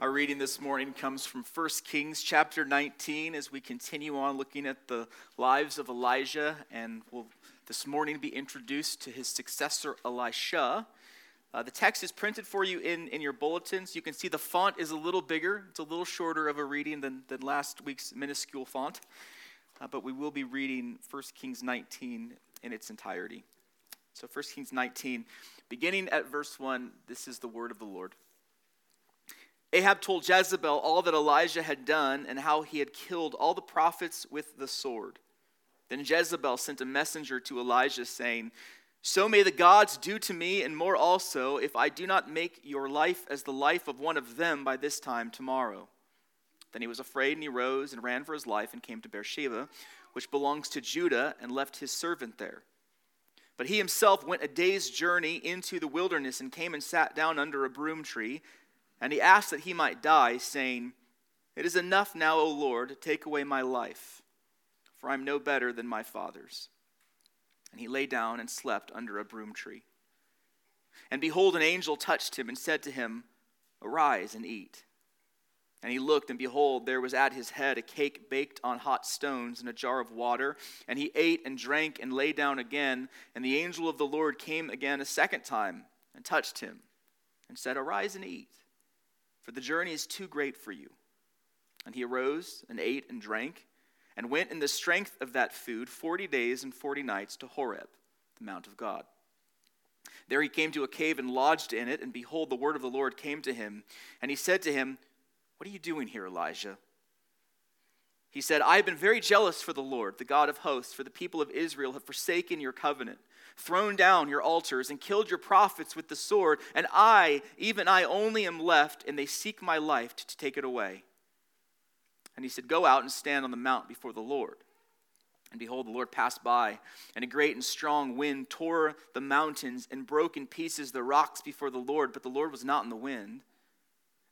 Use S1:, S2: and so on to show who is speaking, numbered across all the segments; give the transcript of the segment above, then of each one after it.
S1: Our reading this morning comes from 1 Kings chapter 19 as we continue on looking at the lives of Elijah and we'll this morning be introduced to his successor Elisha. Uh, the text is printed for you in, in your bulletins. You can see the font is a little bigger. It's a little shorter of a reading than, than last week's minuscule font. Uh, but we will be reading 1 Kings 19 in its entirety. So 1 Kings 19, beginning at verse 1, this is the word of the Lord. Ahab told Jezebel all that Elijah had done and how he had killed all the prophets with the sword. Then Jezebel sent a messenger to Elijah, saying, So may the gods do to me, and more also, if I do not make your life as the life of one of them by this time tomorrow. Then he was afraid, and he rose and ran for his life and came to Beersheba, which belongs to Judah, and left his servant there. But he himself went a day's journey into the wilderness and came and sat down under a broom tree. And he asked that he might die, saying, It is enough now, O Lord, take away my life, for I am no better than my fathers. And he lay down and slept under a broom tree. And behold, an angel touched him and said to him, Arise and eat. And he looked, and behold, there was at his head a cake baked on hot stones and a jar of water. And he ate and drank and lay down again. And the angel of the Lord came again a second time and touched him and said, Arise and eat, for the journey is too great for you. And he arose and ate and drank and went in the strength of that food forty days and forty nights to Horeb, the Mount of God. There he came to a cave and lodged in it, and behold, the word of the Lord came to him. And he said to him, what are you doing here, Elijah? He said, I have been very jealous for the Lord, the God of hosts, for the people of Israel have forsaken your covenant, thrown down your altars, and killed your prophets with the sword. And I, even I only, am left, and they seek my life to take it away. And he said, Go out and stand on the mount before the Lord. And behold, the Lord passed by, and a great and strong wind tore the mountains and broke in pieces the rocks before the Lord, but the Lord was not in the wind.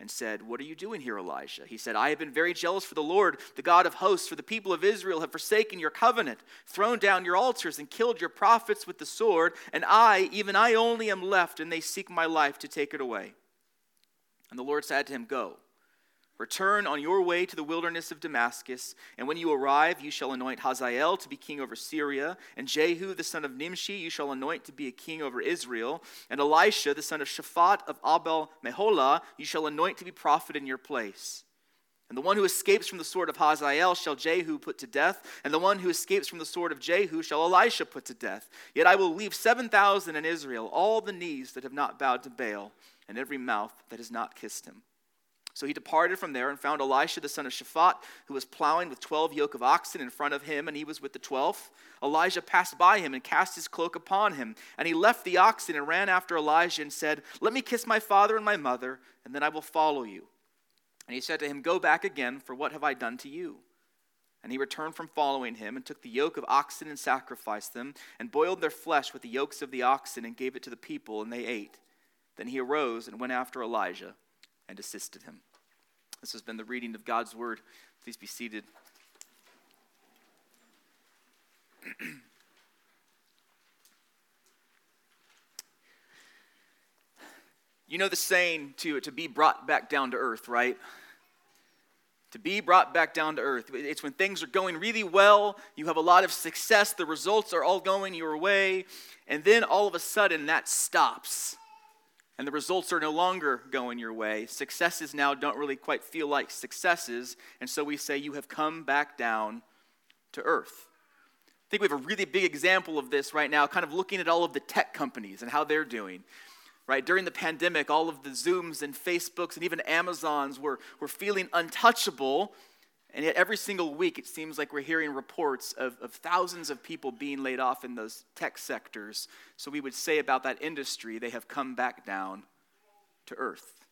S1: and said, What are you doing here, Elijah? He said, I have been very jealous for the Lord, the God of hosts, for the people of Israel have forsaken your covenant, thrown down your altars, and killed your prophets with the sword, and I, even I only, am left, and they seek my life to take it away. And the Lord said to him, Go. Return on your way to the wilderness of Damascus, and when you arrive, you shall anoint Hazael to be king over Syria, and Jehu the son of Nimshi you shall anoint to be a king over Israel, and Elisha the son of Shaphat of Abel Meholah you shall anoint to be prophet in your place. And the one who escapes from the sword of Hazael shall Jehu put to death, and the one who escapes from the sword of Jehu shall Elisha put to death. Yet I will leave 7,000 in Israel, all the knees that have not bowed to Baal, and every mouth that has not kissed him. So he departed from there and found Elisha the son of Shaphat, who was plowing with twelve yoke of oxen in front of him, and he was with the twelfth. Elijah passed by him and cast his cloak upon him. And he left the oxen and ran after Elijah and said, Let me kiss my father and my mother, and then I will follow you. And he said to him, Go back again, for what have I done to you? And he returned from following him and took the yoke of oxen and sacrificed them, and boiled their flesh with the yokes of the oxen, and gave it to the people, and they ate. Then he arose and went after Elijah and assisted him. This has been the reading of God's word. Please be seated. you know the saying to, to be brought back down to earth, right? To be brought back down to earth. It's when things are going really well, you have a lot of success, the results are all going your way, and then all of a sudden that stops and the results are no longer going your way. Successes now don't really quite feel like successes, and so we say, You have come back down to earth. I think we have a really big example of this right now, kind of looking at all of the tech companies and how they're doing. Right? During the pandemic, all of the Zooms and Facebooks and even Amazons were, were feeling untouchable and yet, every single week, it seems like we're hearing reports of, of thousands of people being laid off in those tech sectors. So, we would say about that industry, they have come back down to earth.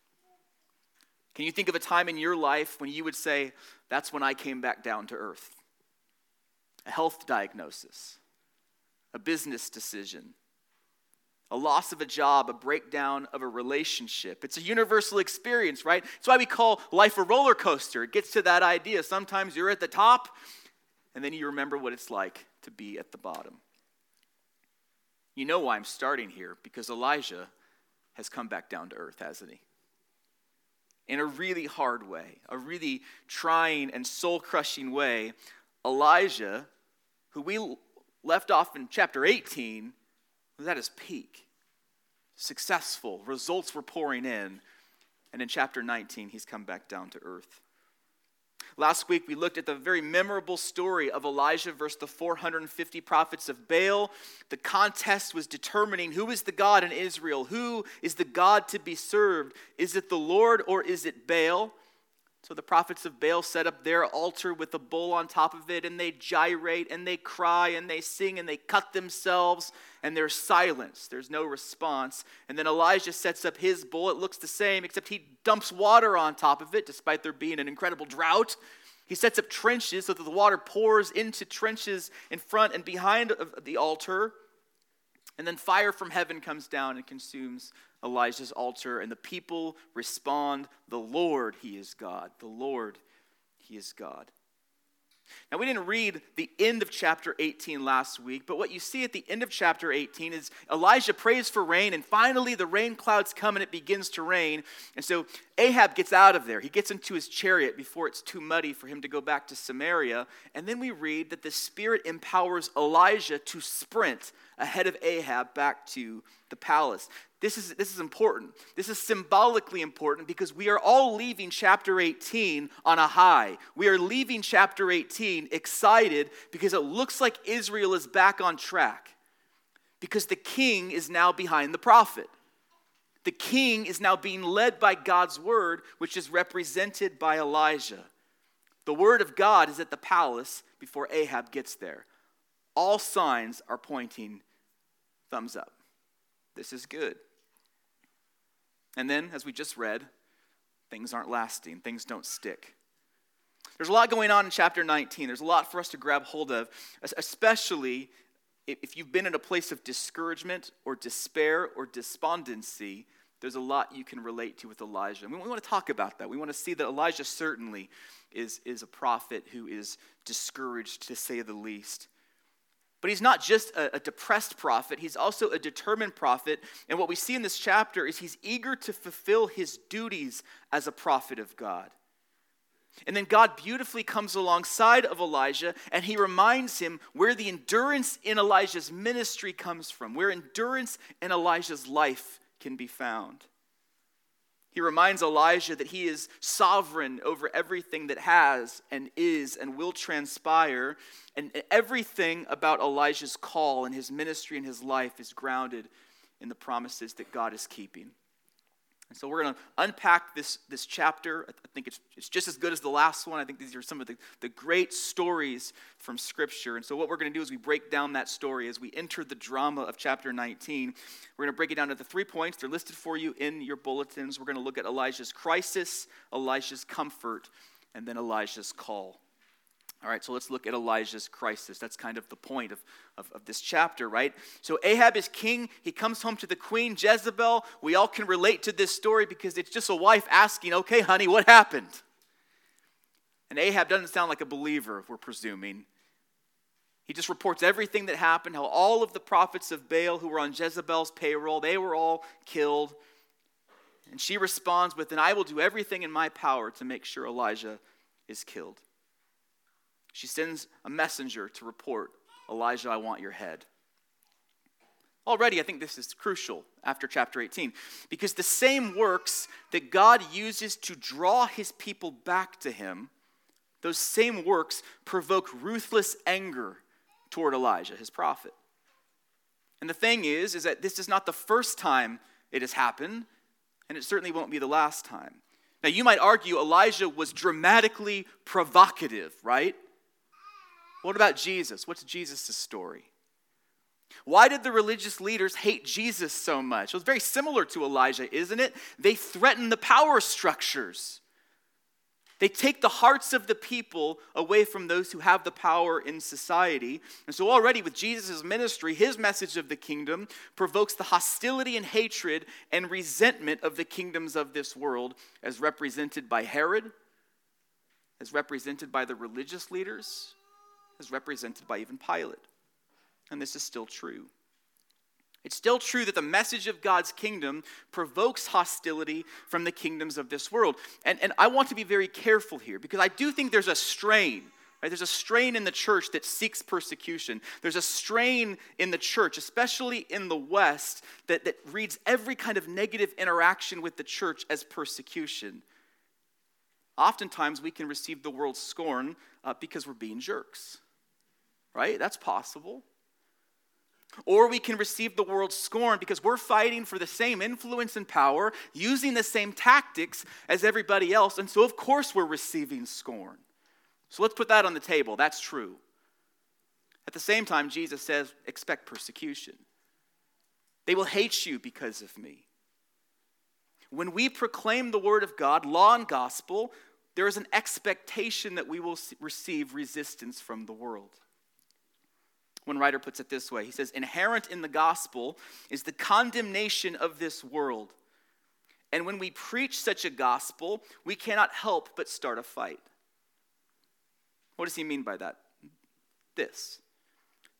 S1: Can you think of a time in your life when you would say, That's when I came back down to earth? A health diagnosis, a business decision, a loss of a job, a breakdown of a relationship. It's a universal experience, right? It's why we call life a roller coaster. It gets to that idea. Sometimes you're at the top, and then you remember what it's like to be at the bottom. You know why I'm starting here, because Elijah has come back down to earth, hasn't he? In a really hard way, a really trying and soul crushing way, Elijah, who we left off in chapter 18, was at his peak. Successful, results were pouring in. And in chapter 19, he's come back down to earth. Last week, we looked at the very memorable story of Elijah versus the 450 prophets of Baal. The contest was determining who is the God in Israel? Who is the God to be served? Is it the Lord or is it Baal? So the prophets of Baal set up their altar with a bull on top of it, and they gyrate and they cry and they sing and they cut themselves, and there's silence. There's no response. And then Elijah sets up his bull. It looks the same, except he dumps water on top of it, despite there being an incredible drought. He sets up trenches so that the water pours into trenches in front and behind of the altar. And then fire from heaven comes down and consumes Elijah's altar, and the people respond, The Lord, He is God. The Lord, He is God. Now, we didn't read the end of chapter 18 last week, but what you see at the end of chapter 18 is Elijah prays for rain, and finally the rain clouds come and it begins to rain. And so Ahab gets out of there. He gets into his chariot before it's too muddy for him to go back to Samaria. And then we read that the Spirit empowers Elijah to sprint ahead of Ahab back to the palace. This is, this is important. This is symbolically important because we are all leaving chapter 18 on a high. We are leaving chapter 18 excited because it looks like Israel is back on track because the king is now behind the prophet. The king is now being led by God's word, which is represented by Elijah. The word of God is at the palace before Ahab gets there. All signs are pointing thumbs up. This is good. And then, as we just read, things aren't lasting, things don't stick. There's a lot going on in chapter 19. There's a lot for us to grab hold of, especially if you've been in a place of discouragement or despair or despondency. There's a lot you can relate to with Elijah. And we want to talk about that. We want to see that Elijah certainly is, is a prophet who is discouraged, to say the least. But he's not just a, a, depressed prophet, he's also a determined prophet. And what we see in this chapter is he's eager to fulfill his duties as a prophet of God. And then God beautifully comes alongside of Elijah and he reminds him where the endurance in Elijah's ministry comes from, where endurance in Elijah's life can be found. He reminds Elijah that he is sovereign over everything that has and is and will transpire. And everything about Elijah's call and his ministry and his life is grounded in the promises that God is keeping. And so we're going to unpack this, this chapter. I think it's, it's just as good as the last one. I think these are some of the, the great stories from Scripture. And so what we're going to do is we break down that story as we enter the drama of chapter 19. We're going to break it down into three points. They're listed for you in your bulletins. We're going to look at Elijah's crisis, Elijah's comfort, and then Elijah's call. All right, so let's look at Elijah's crisis. That's kind of the point of, of, of, this chapter, right? So Ahab is king. He comes home to the queen, Jezebel. We all can relate to this story because it's just a wife asking, okay, honey, what happened? And Ahab doesn't sound like a believer, we're presuming. He just reports everything that happened, how all of the prophets of Baal who were on Jezebel's payroll, they were all killed. And she responds with, and I will do everything in my power to make sure Elijah is killed. She sends a messenger to report, Elijah, I want your head. Already, I think this is crucial after chapter 18 because the same works that God uses to draw his people back to him, those same works provoke ruthless anger toward Elijah, his prophet. And the thing is, is that this is not the first time it has happened, and it certainly won't be the last time. Now, you might argue Elijah was dramatically provocative, right? What about Jesus? What's Jesus' story? Why did the religious leaders hate Jesus so much? It was very similar to Elijah, isn't it? They threaten the power structures. They take the hearts of the people away from those who have the power in society. And so, already with Jesus' ministry, his message of the kingdom provokes the hostility and hatred and resentment of the kingdoms of this world, as represented by Herod, as represented by the religious leaders, as represented by even Pilate. And this is still true. It's still true that the message of God's kingdom provokes hostility from the kingdoms of this world. And, and I want to be very careful here because I do think there's a strain. Right? There's a strain in the church that seeks persecution. There's a strain in the church, especially in the West, that, that reads every kind of negative interaction with the church as persecution. Oftentimes, we can receive the world's scorn uh, because we're being jerks. Right? That's possible. Or we can receive the world's scorn because we're fighting for the same influence and power, using the same tactics as everybody else. And so, of course, we're receiving scorn. So let's put that on the table. That's true. At the same time, Jesus says, expect persecution. They will hate you because of me. When we proclaim the word of God, law and gospel, there is an expectation that we will receive resistance from the world. One writer puts it this way He says, Inherent in the gospel is the condemnation of this world. And when we preach such a gospel, we cannot help but start a fight. What does he mean by that? This.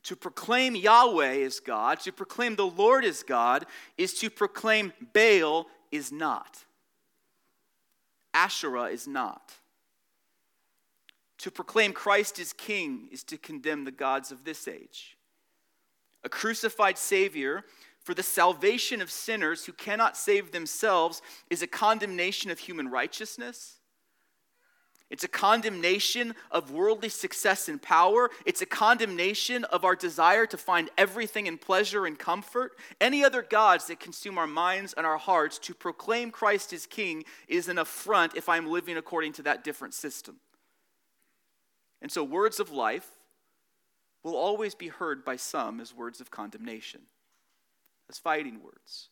S1: To proclaim Yahweh is God, to proclaim the Lord is God, is to proclaim Baal is not. Asherah is not. To proclaim Christ is king is to condemn the gods of this age. A crucified Savior for the salvation of sinners who cannot save themselves is a condemnation of human righteousness. It's a condemnation of worldly success and power. It's a condemnation of our desire to find everything in pleasure and comfort. Any other gods that consume our minds and our hearts to proclaim Christ as King is an affront if I'm living according to that different system. And so, words of life will always be heard by some as words of condemnation, as fighting words.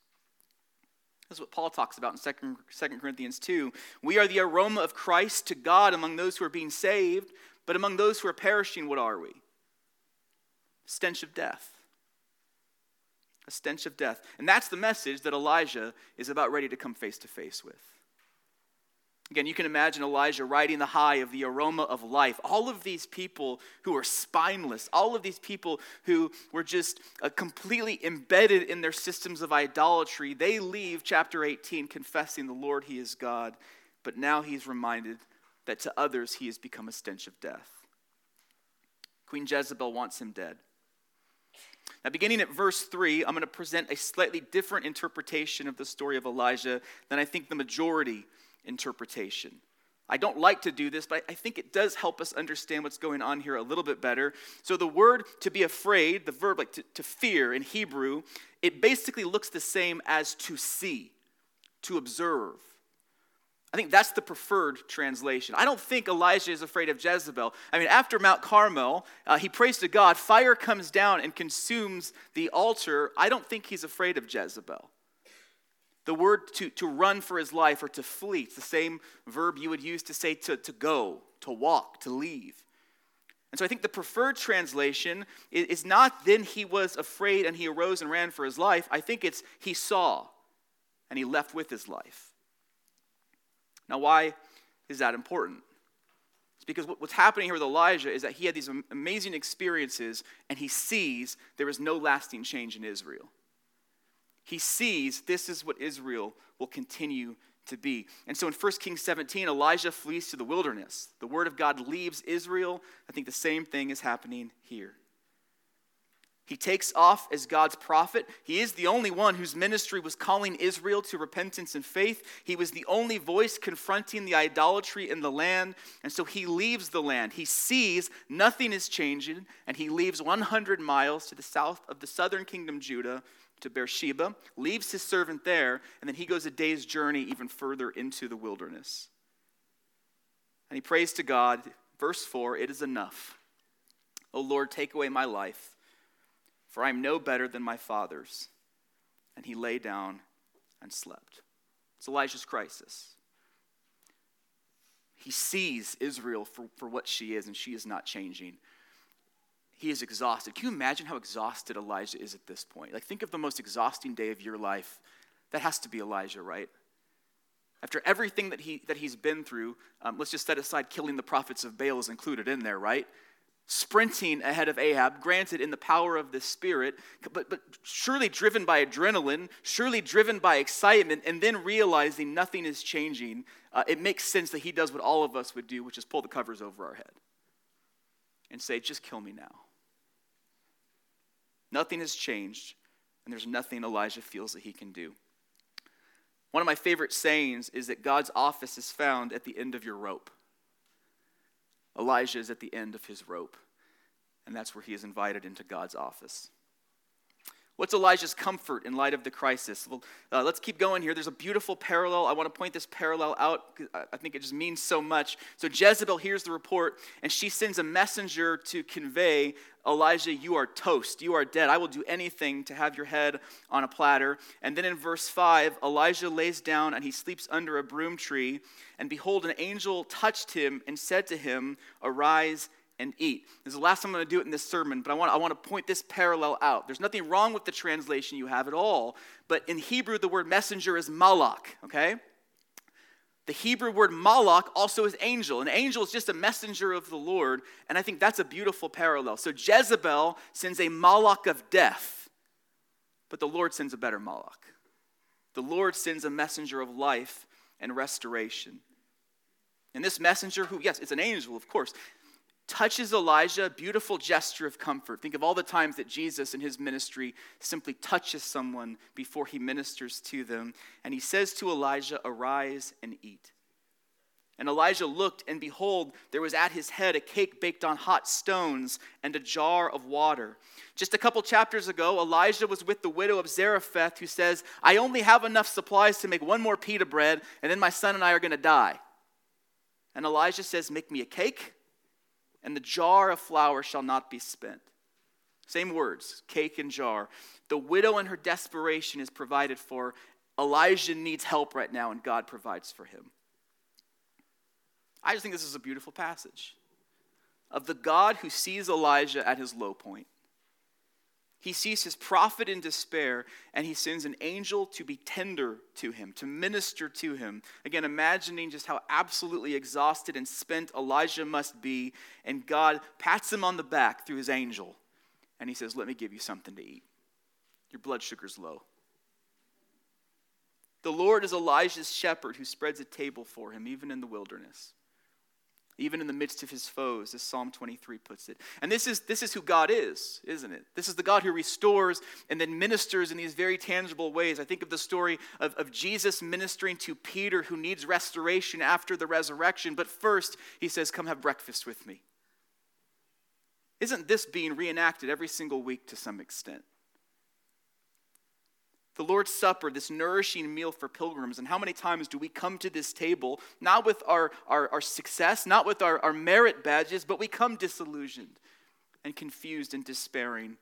S1: That's what Paul talks about in 2, 2 Corinthians 2. We are the aroma of Christ to God among those who are being saved, but among those who are perishing, what are we? Stench of death. A stench of death. And that's the message that Elijah is about ready to come face to face with. Again, you can imagine Elijah riding the high of the aroma of life. All of these people who are spineless, all of these people who were just uh, completely embedded in their systems of idolatry, they leave chapter 18 confessing the Lord, He is God. But now he's reminded that to others he has become a stench of death. Queen Jezebel wants him dead. Now, beginning at verse 3, I'm going to present a slightly different interpretation of the story of Elijah than I think the majority interpretation. I don't like to do this, but I think it does help us understand what's going on here a little bit better. So, the word to be afraid, the verb like to, to fear in Hebrew, it basically looks the same as to see, to observe. I think that's the preferred translation. I don't think Elijah is afraid of Jezebel. I mean, after Mount Carmel, uh, he prays to God, fire comes down and consumes the altar. I don't think he's afraid of Jezebel. The word to, to run for his life or to flee, it's the same verb you would use to say to, to go, to walk, to leave. And so I think the preferred translation is not then he was afraid and he arose and ran for his life. I think it's he saw and he left with his life. Now, why is that important? It's because what's happening here with Elijah is that he had these amazing experiences and he sees there is no lasting change in Israel he sees this is what Israel will continue to be. And so in 1 Kings 17, Elijah flees to the wilderness. The word of God leaves Israel. I think the same thing is happening here. He takes off as God's prophet. He is the only one whose ministry was calling Israel to repentance and faith. He was the only voice confronting the idolatry in the land. And so he leaves the land. He sees nothing is changing, and he leaves 100 miles to the south of the southern kingdom, Judah, to Beersheba, leaves his servant there, and then he goes a day's journey even further into the wilderness. And he prays to God, verse 4 It is enough. O Lord, take away my life, for I am no better than my fathers. And he lay down and slept. It's Elijah's crisis. he sees Israel for, for what she is, and she is not changing. He is exhausted. Can you imagine how exhausted Elijah is at this point? Like, think of the most exhausting day of your life. That has to be Elijah, right? After everything that, he, that he's been through, um, let's just set aside killing the prophets of Baal is included in there, right? sprinting ahead of Ahab, granted in the power of the Spirit, but, but surely driven by adrenaline, surely driven by excitement, and then realizing nothing is changing, uh, it makes sense that he does what all of us would do, which is pull the covers over our head and say, just kill me now. Nothing has changed, and there's nothing Elijah feels that he can do. One of my favorite sayings is that God's office is found at the end of your rope. Elijah is at the end of his rope, and that's where he is invited into God's office. What's Elijah's comfort in light of the crisis? Well, uh, let's keep going here. There's a beautiful parallel. I want to point this parallel out. I think it just means so much. So Jezebel hears the report, and she sends a messenger to convey Elijah, you are toast. You are dead. I will do anything to have your head on a platter. And then in verse 5, Elijah lays down and he sleeps under a broom tree. And behold, an angel touched him and said to him, Arise and eat. This is the last time I'm going to do it in this sermon, but I want, I want to point this parallel out. There's nothing wrong with the translation you have at all, but in Hebrew, the word messenger is malach, okay? The Hebrew word malach also is angel. An angel is just a messenger of the Lord, and I think that's a beautiful parallel. So Jezebel sends a malach of death, but the Lord sends a better malach. The Lord sends a messenger of life and restoration. And this messenger, who, yes, it's an angel, of course, touches Elijah, beautiful gesture of comfort. Think of all the times that Jesus in his ministry simply touches someone before he ministers to them. And he says to Elijah, Arise and eat. And Elijah looked, and behold, there was at his head a cake baked on hot stones and a jar of water. Just a couple chapters ago, Elijah was with the widow of Zarephath, who says, I only have enough supplies to make one more pita bread, and then my son and I are going to die. And Elijah says, Make me a cake and the jar of flour shall not be spent. Same words, cake and jar. The widow in her desperation is provided for. Elijah needs help right now, and God provides for him. I just think this is a beautiful passage of the God who sees Elijah at his low point he sees his prophet in despair and he sends an angel to be tender to him, to minister to him. Again, imagining just how absolutely exhausted and spent Elijah must be. And God pats him on the back through his angel and he says, Let me give you something to eat. Your blood sugar's low. The Lord is Elijah's shepherd who spreads a table for him, even in the wilderness even in the midst of his foes, as Psalm 23 puts it. And this is, this is who God is, isn't it? This is the God who restores and then ministers in these very tangible ways. I think of the story of, of Jesus ministering to Peter, who needs restoration after the resurrection. But first, he says, Come have breakfast with me. Isn't this being reenacted every single week to some extent? The Lord's Supper, this nourishing meal for pilgrims. And how many times do we come to this table, not with our, our, our success, not with our, our merit badges, but we come disillusioned and confused and despairing.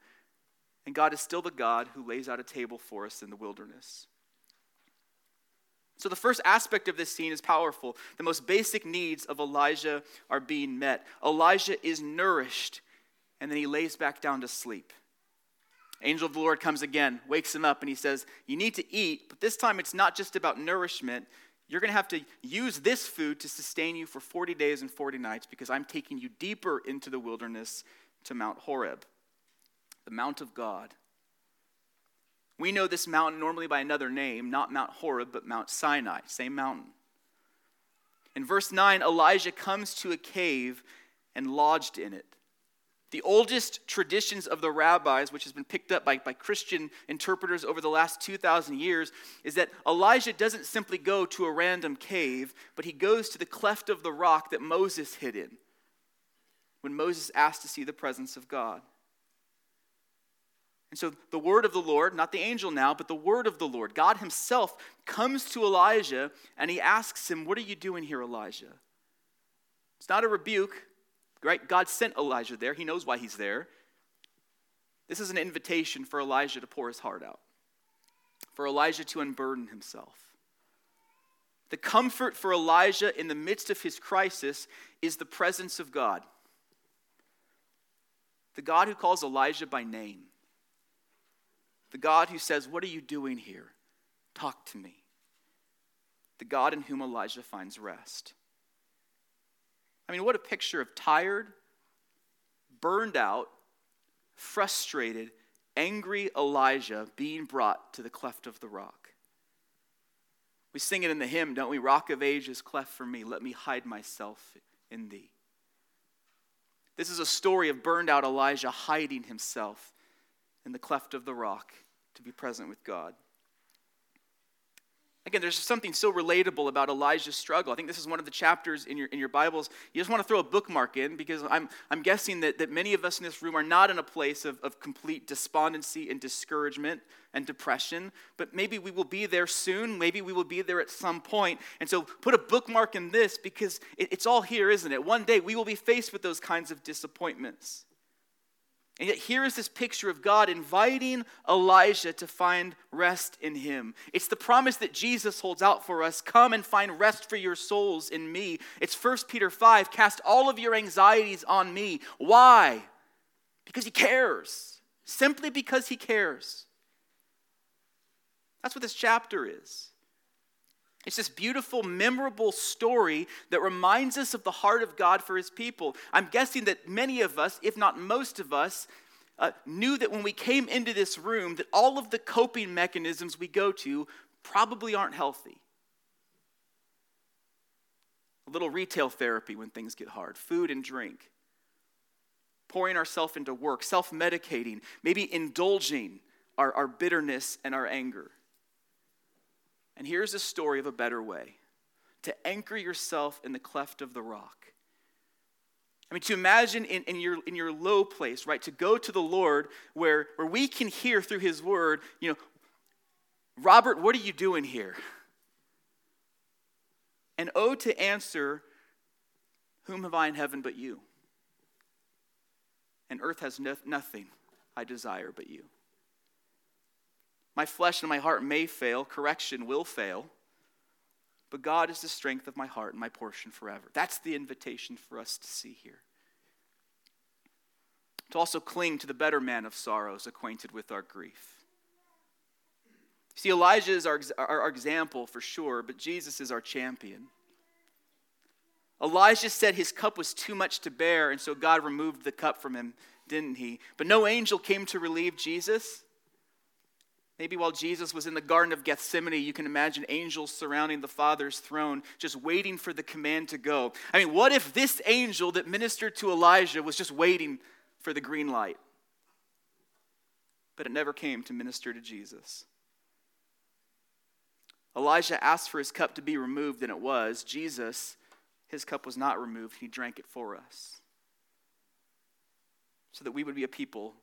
S1: And God is still the God who lays out a table for us in the wilderness. So, the first aspect of this scene is powerful. The most basic needs of Elijah are being met. Elijah is nourished, and then he lays back down to sleep. Angel of the Lord comes again, wakes him up, and he says, You need to eat, but this time it's not just about nourishment. You're going to have to use this food to sustain you for 40 days and 40 nights because I'm taking you deeper into the wilderness to Mount Horeb, the Mount of God. We know this mountain normally by another name, not Mount Horeb, but Mount Sinai, same mountain. In verse 9, Elijah comes to a cave and lodged in it. The oldest traditions of the rabbis, which has been picked up by, by Christian interpreters over the last 2,000 years, is that Elijah doesn't simply go to a random cave, but he goes to the cleft of the rock that Moses hid in when Moses asked to see the presence of God. And so the word of the Lord, not the angel now, but the word of the Lord, God himself comes to Elijah and he asks him, What are you doing here, Elijah? It's not a rebuke, right? God sent Elijah there. He knows why he's there. This is an invitation for Elijah to pour his heart out, for Elijah to unburden himself. The comfort for Elijah in the midst of his crisis is the presence of God. The God who calls Elijah by name. The God who says, What are you doing here? Talk to me. The God in whom Elijah finds rest. I mean, what a picture of tired, burned out, frustrated, angry Elijah being brought to the cleft of the rock. We sing it in the hymn, don't we? Rock of ages, cleft for me, let me hide myself in thee. This is a story of burned out Elijah hiding himself in the cleft of the rock to be present with God. Again, there's something so relatable about Elijah's struggle. I think this is one of the chapters in your, in your Bibles. You just want to throw a bookmark in because I'm, I'm guessing that, that many of us in this room are not in a place of, of complete despondency and discouragement and depression, but maybe we will be there soon. Maybe we will be there at some point. And so put a bookmark in this because it, it's all here, isn't it? One day we will be faced with those kinds of disappointments. And yet, here is this picture of God inviting Elijah to find rest in him. It's the promise that Jesus holds out for us come and find rest for your souls in me. It's 1 Peter 5 cast all of your anxieties on me. Why? Because he cares. Simply because he cares. That's what this chapter is. It's this beautiful, memorable story that reminds us of the heart of God for his people. I'm guessing that many of us, if not most of us, uh, knew that when we came into this room that all of the coping mechanisms we go to probably aren't healthy. A little retail therapy when things get hard, food and drink, pouring ourselves into work, self medicating, maybe indulging our, our bitterness and our anger. And here's a story of a better way to anchor yourself in the cleft of the rock. I mean, to imagine in, in, your, in your low place, right? To go to the Lord where, where we can hear through His word, you know, Robert, what are you doing here? And oh, to answer, Whom have I in heaven but you? And earth has no, nothing I desire but you. My flesh and my heart may fail, correction will fail, but God is the strength of my heart and my portion forever. That's the invitation for us to see here. To also cling to the better man of sorrows, acquainted with our grief. See, Elijah is our, our, our example for sure, but Jesus is our champion. Elijah said his cup was too much to bear, and so God removed the cup from him, didn't he? But no angel came to relieve Jesus. Maybe while Jesus was in the Garden of Gethsemane, you can imagine angels surrounding the Father's throne, just waiting for the command to go. I mean, what if this angel that ministered to Elijah was just waiting for the green light? But it never came to minister to Jesus. Elijah asked for his cup to be removed, and it was. Jesus, his cup was not removed, he drank it for us. So that we would be a people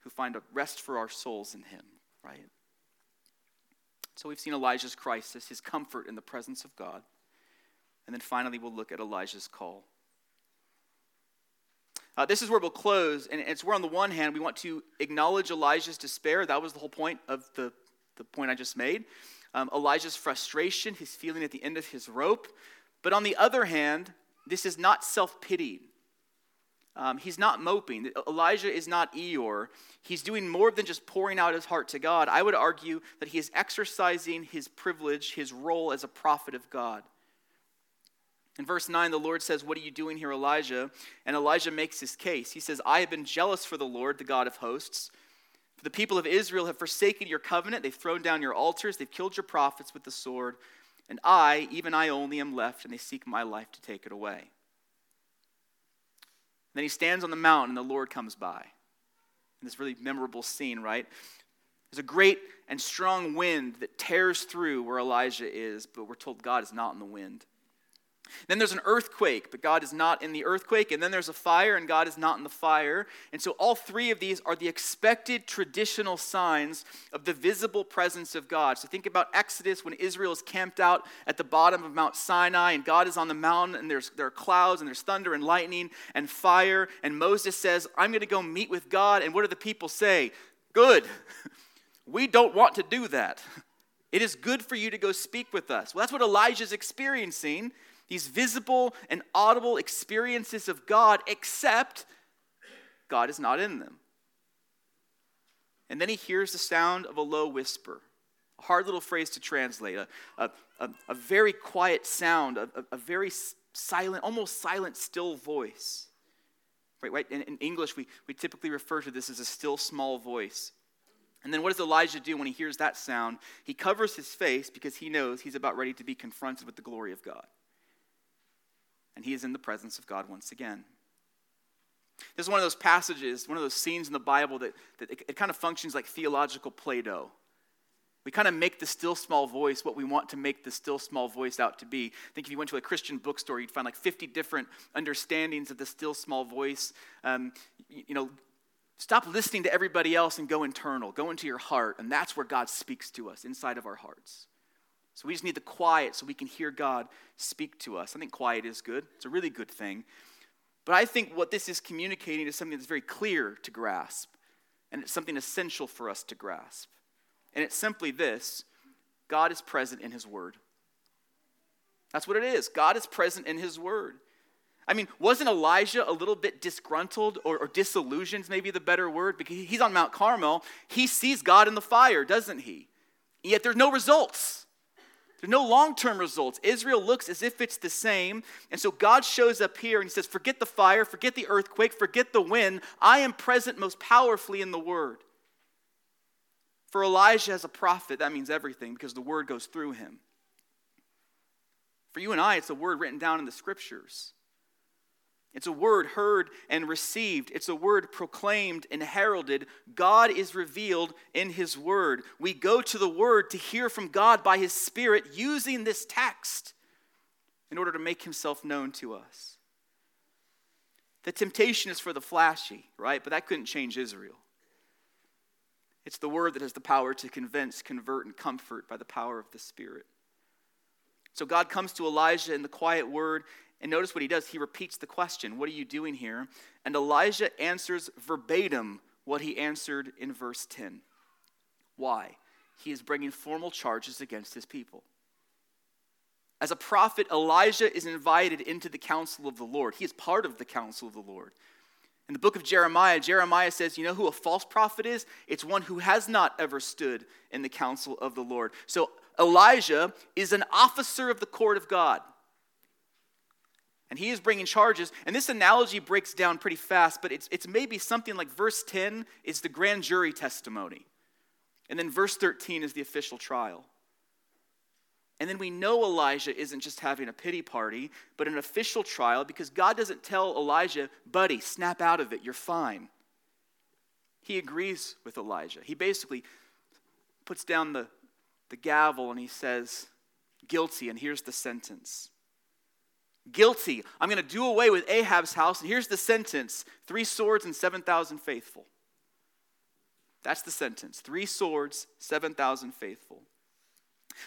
S1: who find a rest for our souls in him, right? So we've seen Elijah's crisis, his comfort in the presence of God. And then finally, we'll look at Elijah's call. Uh, this is where we'll close, and it's where, on the one hand, we want to acknowledge Elijah's despair. That was the whole point of the, the point I just made. Um, Elijah's frustration, his feeling at the end of his rope. But on the other hand, this is not self pitying. Um, he's not moping. Elijah is not Eeyore. He's doing more than just pouring out his heart to God. I would argue that he is exercising his privilege, his role as a prophet of God. In verse 9, the Lord says, What are you doing here, Elijah? And Elijah makes his case. He says, I have been jealous for the Lord, the God of hosts. For the people of Israel have forsaken your covenant. They've thrown down your altars. They've killed your prophets with the sword. And I, even I only, am left, and they seek my life to take it away. Then he stands on the mountain and the Lord comes by. In this really memorable scene, right? There's a great and strong wind that tears through where Elijah is, but we're told God is not in the wind. Then there's an earthquake, but God is not in the earthquake. And then there's a fire, and God is not in the fire. And so all three of these are the expected traditional signs of the visible presence of God. So think about Exodus when Israel is camped out at the bottom of Mount Sinai, and God is on the mountain, and there's, there are clouds, and there's thunder, and lightning, and fire. And Moses says, I'm going to go meet with God. And what do the people say? Good. we don't want to do that. It is good for you to go speak with us. Well, that's what Elijah's experiencing these visible and audible experiences of God, except God is not in them. And then he hears the sound of a low whisper, a hard little phrase to translate, a, a, a, a very quiet sound, a, a, very silent, almost silent, still voice. Right, right? In, in English, we, we typically refer to this as a still small voice. And then what does Elijah do when he hears that sound? He covers his face because he knows he's about ready to be confronted with the glory of God. And he is in the presence of God once again. This is one of those passages, one of those scenes in the Bible that, that it, it kind of functions like theological Play Doh. We kind of make the still small voice what we want to make the still small voice out to be. I think if you went to a Christian bookstore, you'd find like 50 different understandings of the still small voice. Um, you, you know, stop listening to everybody else and go internal, go into your heart, and that's where God speaks to us inside of our hearts. So we just need the quiet so we can hear God speak to us. I think quiet is good, it's a really good thing. But I think what this is communicating is something that's very clear to grasp, and it's something essential for us to grasp. And it's simply this God is present in His Word. That's what it is. God is present in His Word. I mean, wasn't Elijah a little bit disgruntled or, or disillusioned, maybe the better word? Because he's on Mount Carmel. He sees God in the fire, doesn't he? yet there's no results. There's no long term results. Israel looks as if it's the same. And so God shows up here and he says, Forget the fire, forget the earthquake, forget the wind. I am present most powerfully in the word. For Elijah as a prophet, that means everything because the word goes through him. For you and I, it's a word written down in the scriptures. It's a word heard and received. It's a word proclaimed and heralded. God is revealed in His word. We go to the word to hear from God by His Spirit using this text in order to make Himself known to us. The temptation is for the flashy, right? But that couldn't change Israel. It's the word that has the power to convince, convert, and comfort by the power of the Spirit. So God comes to Elijah in the quiet word and notice what he does. He repeats the question What are you doing here? And Elijah answers verbatim what he answered in verse 10. Why? He is bringing formal charges against his people. As a prophet, Elijah is invited into the council of the Lord. He is part of the council of the Lord. In the book of Jeremiah, Jeremiah says, You know who a false prophet is? It's one who has not ever stood in the council of the Lord. So Elijah is an officer of the court of God. And he is bringing charges. And this analogy breaks down pretty fast, but it's, it's maybe something like verse 10 is the grand jury testimony. And then verse 13 is the official trial. And then we know Elijah isn't just having a pity party, but an official trial because God doesn't tell Elijah, buddy, snap out of it, you're fine. He agrees with Elijah. He basically puts down the, the gavel and he says, guilty, and here's the sentence guilty. I'm going to do away with Ahab's house. And here's the sentence three swords and 7,000 faithful. That's the sentence three swords, 7,000 faithful.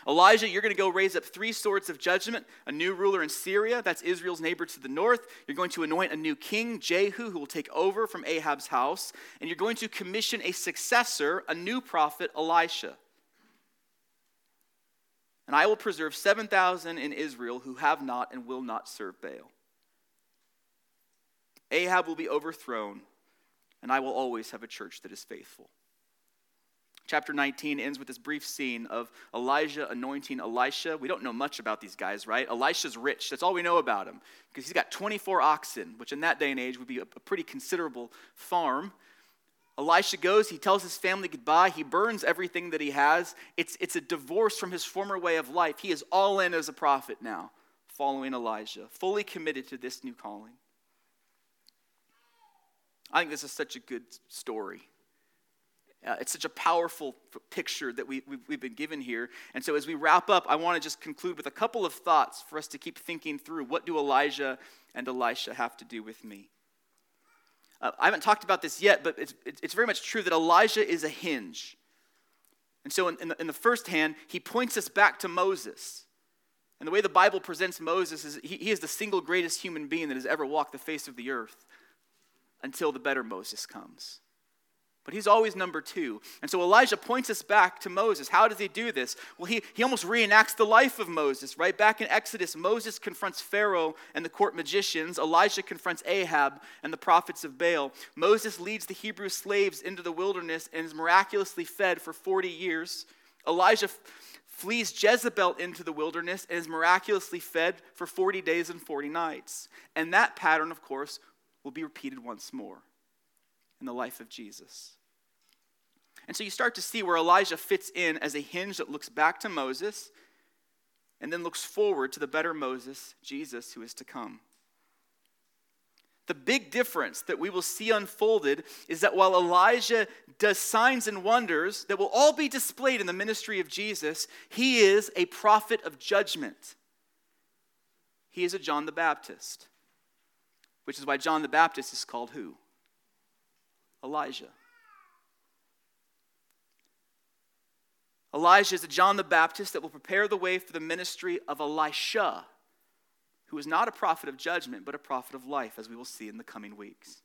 S1: Elijah, you're going to go raise up three swords of judgment, a new ruler in Syria, that's Israel's neighbor to the north. You're going to anoint a new king, Jehu, who will take over from Ahab's house. And you're going to commission a successor, a new prophet, Elisha. And I will preserve 7,000 in Israel who have not and will not serve Baal. Ahab will be overthrown, and I will always have a church that is faithful. Chapter 19 ends with this brief scene of Elijah anointing Elisha. We don't know much about these guys, right? Elisha's rich. That's all we know about him because he's got 24 oxen, which in that day and age would be a pretty considerable farm. Elisha goes, he tells his family goodbye, he burns everything that he has. It's, it's a divorce from his former way of life. He is all in as a prophet now, following Elijah, fully committed to this new calling. I think this is such a good story. Uh, it's such a powerful picture that we, we've, we've been given here. And so, as we wrap up, I want to just conclude with a couple of thoughts for us to keep thinking through. What do Elijah and Elisha have to do with me? Uh, I haven't talked about this yet, but it's, it's very much true that Elijah is a hinge. And so, in, in, the, in the first hand, he points us back to Moses. And the way the Bible presents Moses is he, he is the single greatest human being that has ever walked the face of the earth until the better Moses comes. But he's always number two. And so Elijah points us back to Moses. How does he do this? Well, he, he almost reenacts the life of Moses, right? Back in Exodus, Moses confronts Pharaoh and the court magicians. Elijah confronts Ahab and the prophets of Baal. Moses leads the Hebrew slaves into the wilderness and is miraculously fed for 40 years. Elijah f- flees Jezebel into the wilderness and is miraculously fed for 40 days and 40 nights. And that pattern, of course, will be repeated once more in the life of Jesus. And so you start to see where Elijah fits in as a hinge that looks back to Moses and then looks forward to the better Moses, Jesus, who is to come. The big difference that we will see unfolded is that while Elijah does signs and wonders that will all be displayed in the ministry of Jesus, he is a prophet of judgment. He is a John the Baptist, which is why John the Baptist is called who? Elijah. Elijah is a John the Baptist that will prepare the way for the ministry of Elisha, who is not a prophet of judgment, but a prophet of life, as we will see in the coming weeks.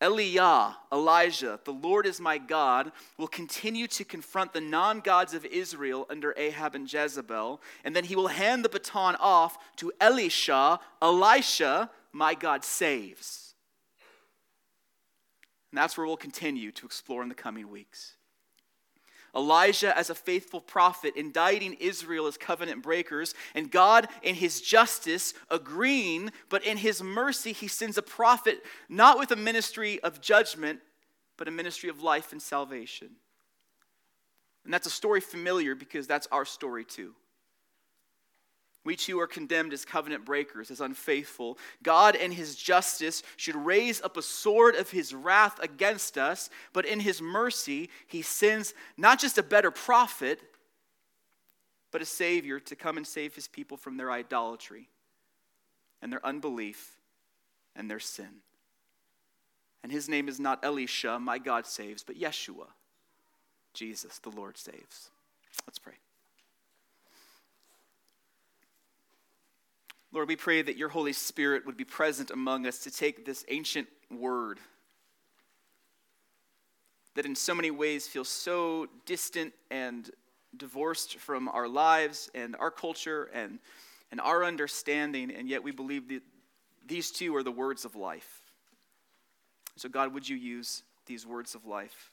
S1: Eliah, Elijah, the Lord is my God, will continue to confront the non gods of Israel under Ahab and Jezebel, and then he will hand the baton off to Elisha, Elisha, my God saves. And that's where we'll continue to explore in the coming weeks. Elijah as a faithful prophet, indicting Israel as covenant breakers, and God in his justice agreeing, but in his mercy, he sends a prophet not with a ministry of judgment, but a ministry of life and salvation. And that's a story familiar because that's our story too. We too are condemned as covenant breakers, as unfaithful. God, in his justice, should raise up a sword of his wrath against us, but in his mercy, he sends not just a better prophet, but a Savior to come and save his people from their idolatry and their unbelief and their sin. And his name is not Elisha, my God saves, but Yeshua, Jesus, the Lord saves. Let's pray. Lord, we pray that your Holy Spirit would be present among us to take this ancient word that in so many ways feels so distant and divorced from our lives and our culture and, and our understanding, and yet we believe that these two are the words of life. So, God, would you use these words of life?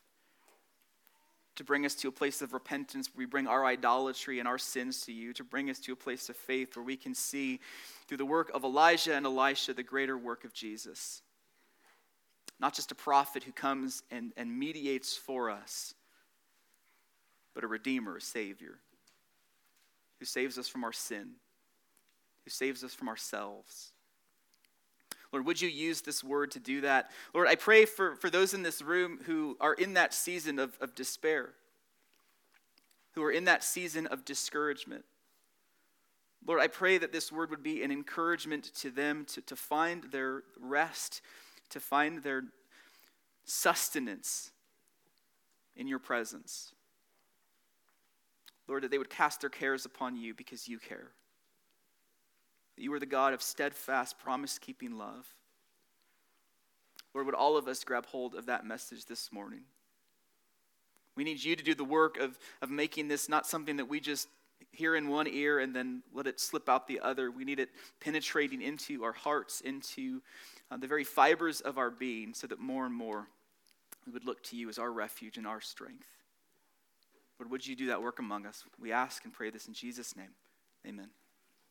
S1: To bring us to a place of repentance where we bring our idolatry and our sins to you, to bring us to a place of faith where we can see through the work of Elijah and Elisha the greater work of Jesus. Not just a prophet who comes and, and mediates for us, but a redeemer, a savior, who saves us from our sin, who saves us from ourselves. Lord, would you use this word to do that? Lord, I pray for, for those in this room who are in that season of, of despair, who are in that season of discouragement. Lord, I pray that this word would be an encouragement to them to, to find their rest, to find their sustenance in your presence. Lord, that they would cast their cares upon you because you care that you are the God of steadfast, promise keeping love. Lord, would all of us grab hold of that message this morning? We need you to do the work of, of making this not something that we just hear in one ear and then let it slip out the other. We need it penetrating into our hearts, into uh, the very fibers of our being, so that more and more we would look to you as our refuge and our strength. Lord, would you do that work among us? We ask and pray this in Jesus' name. Amen.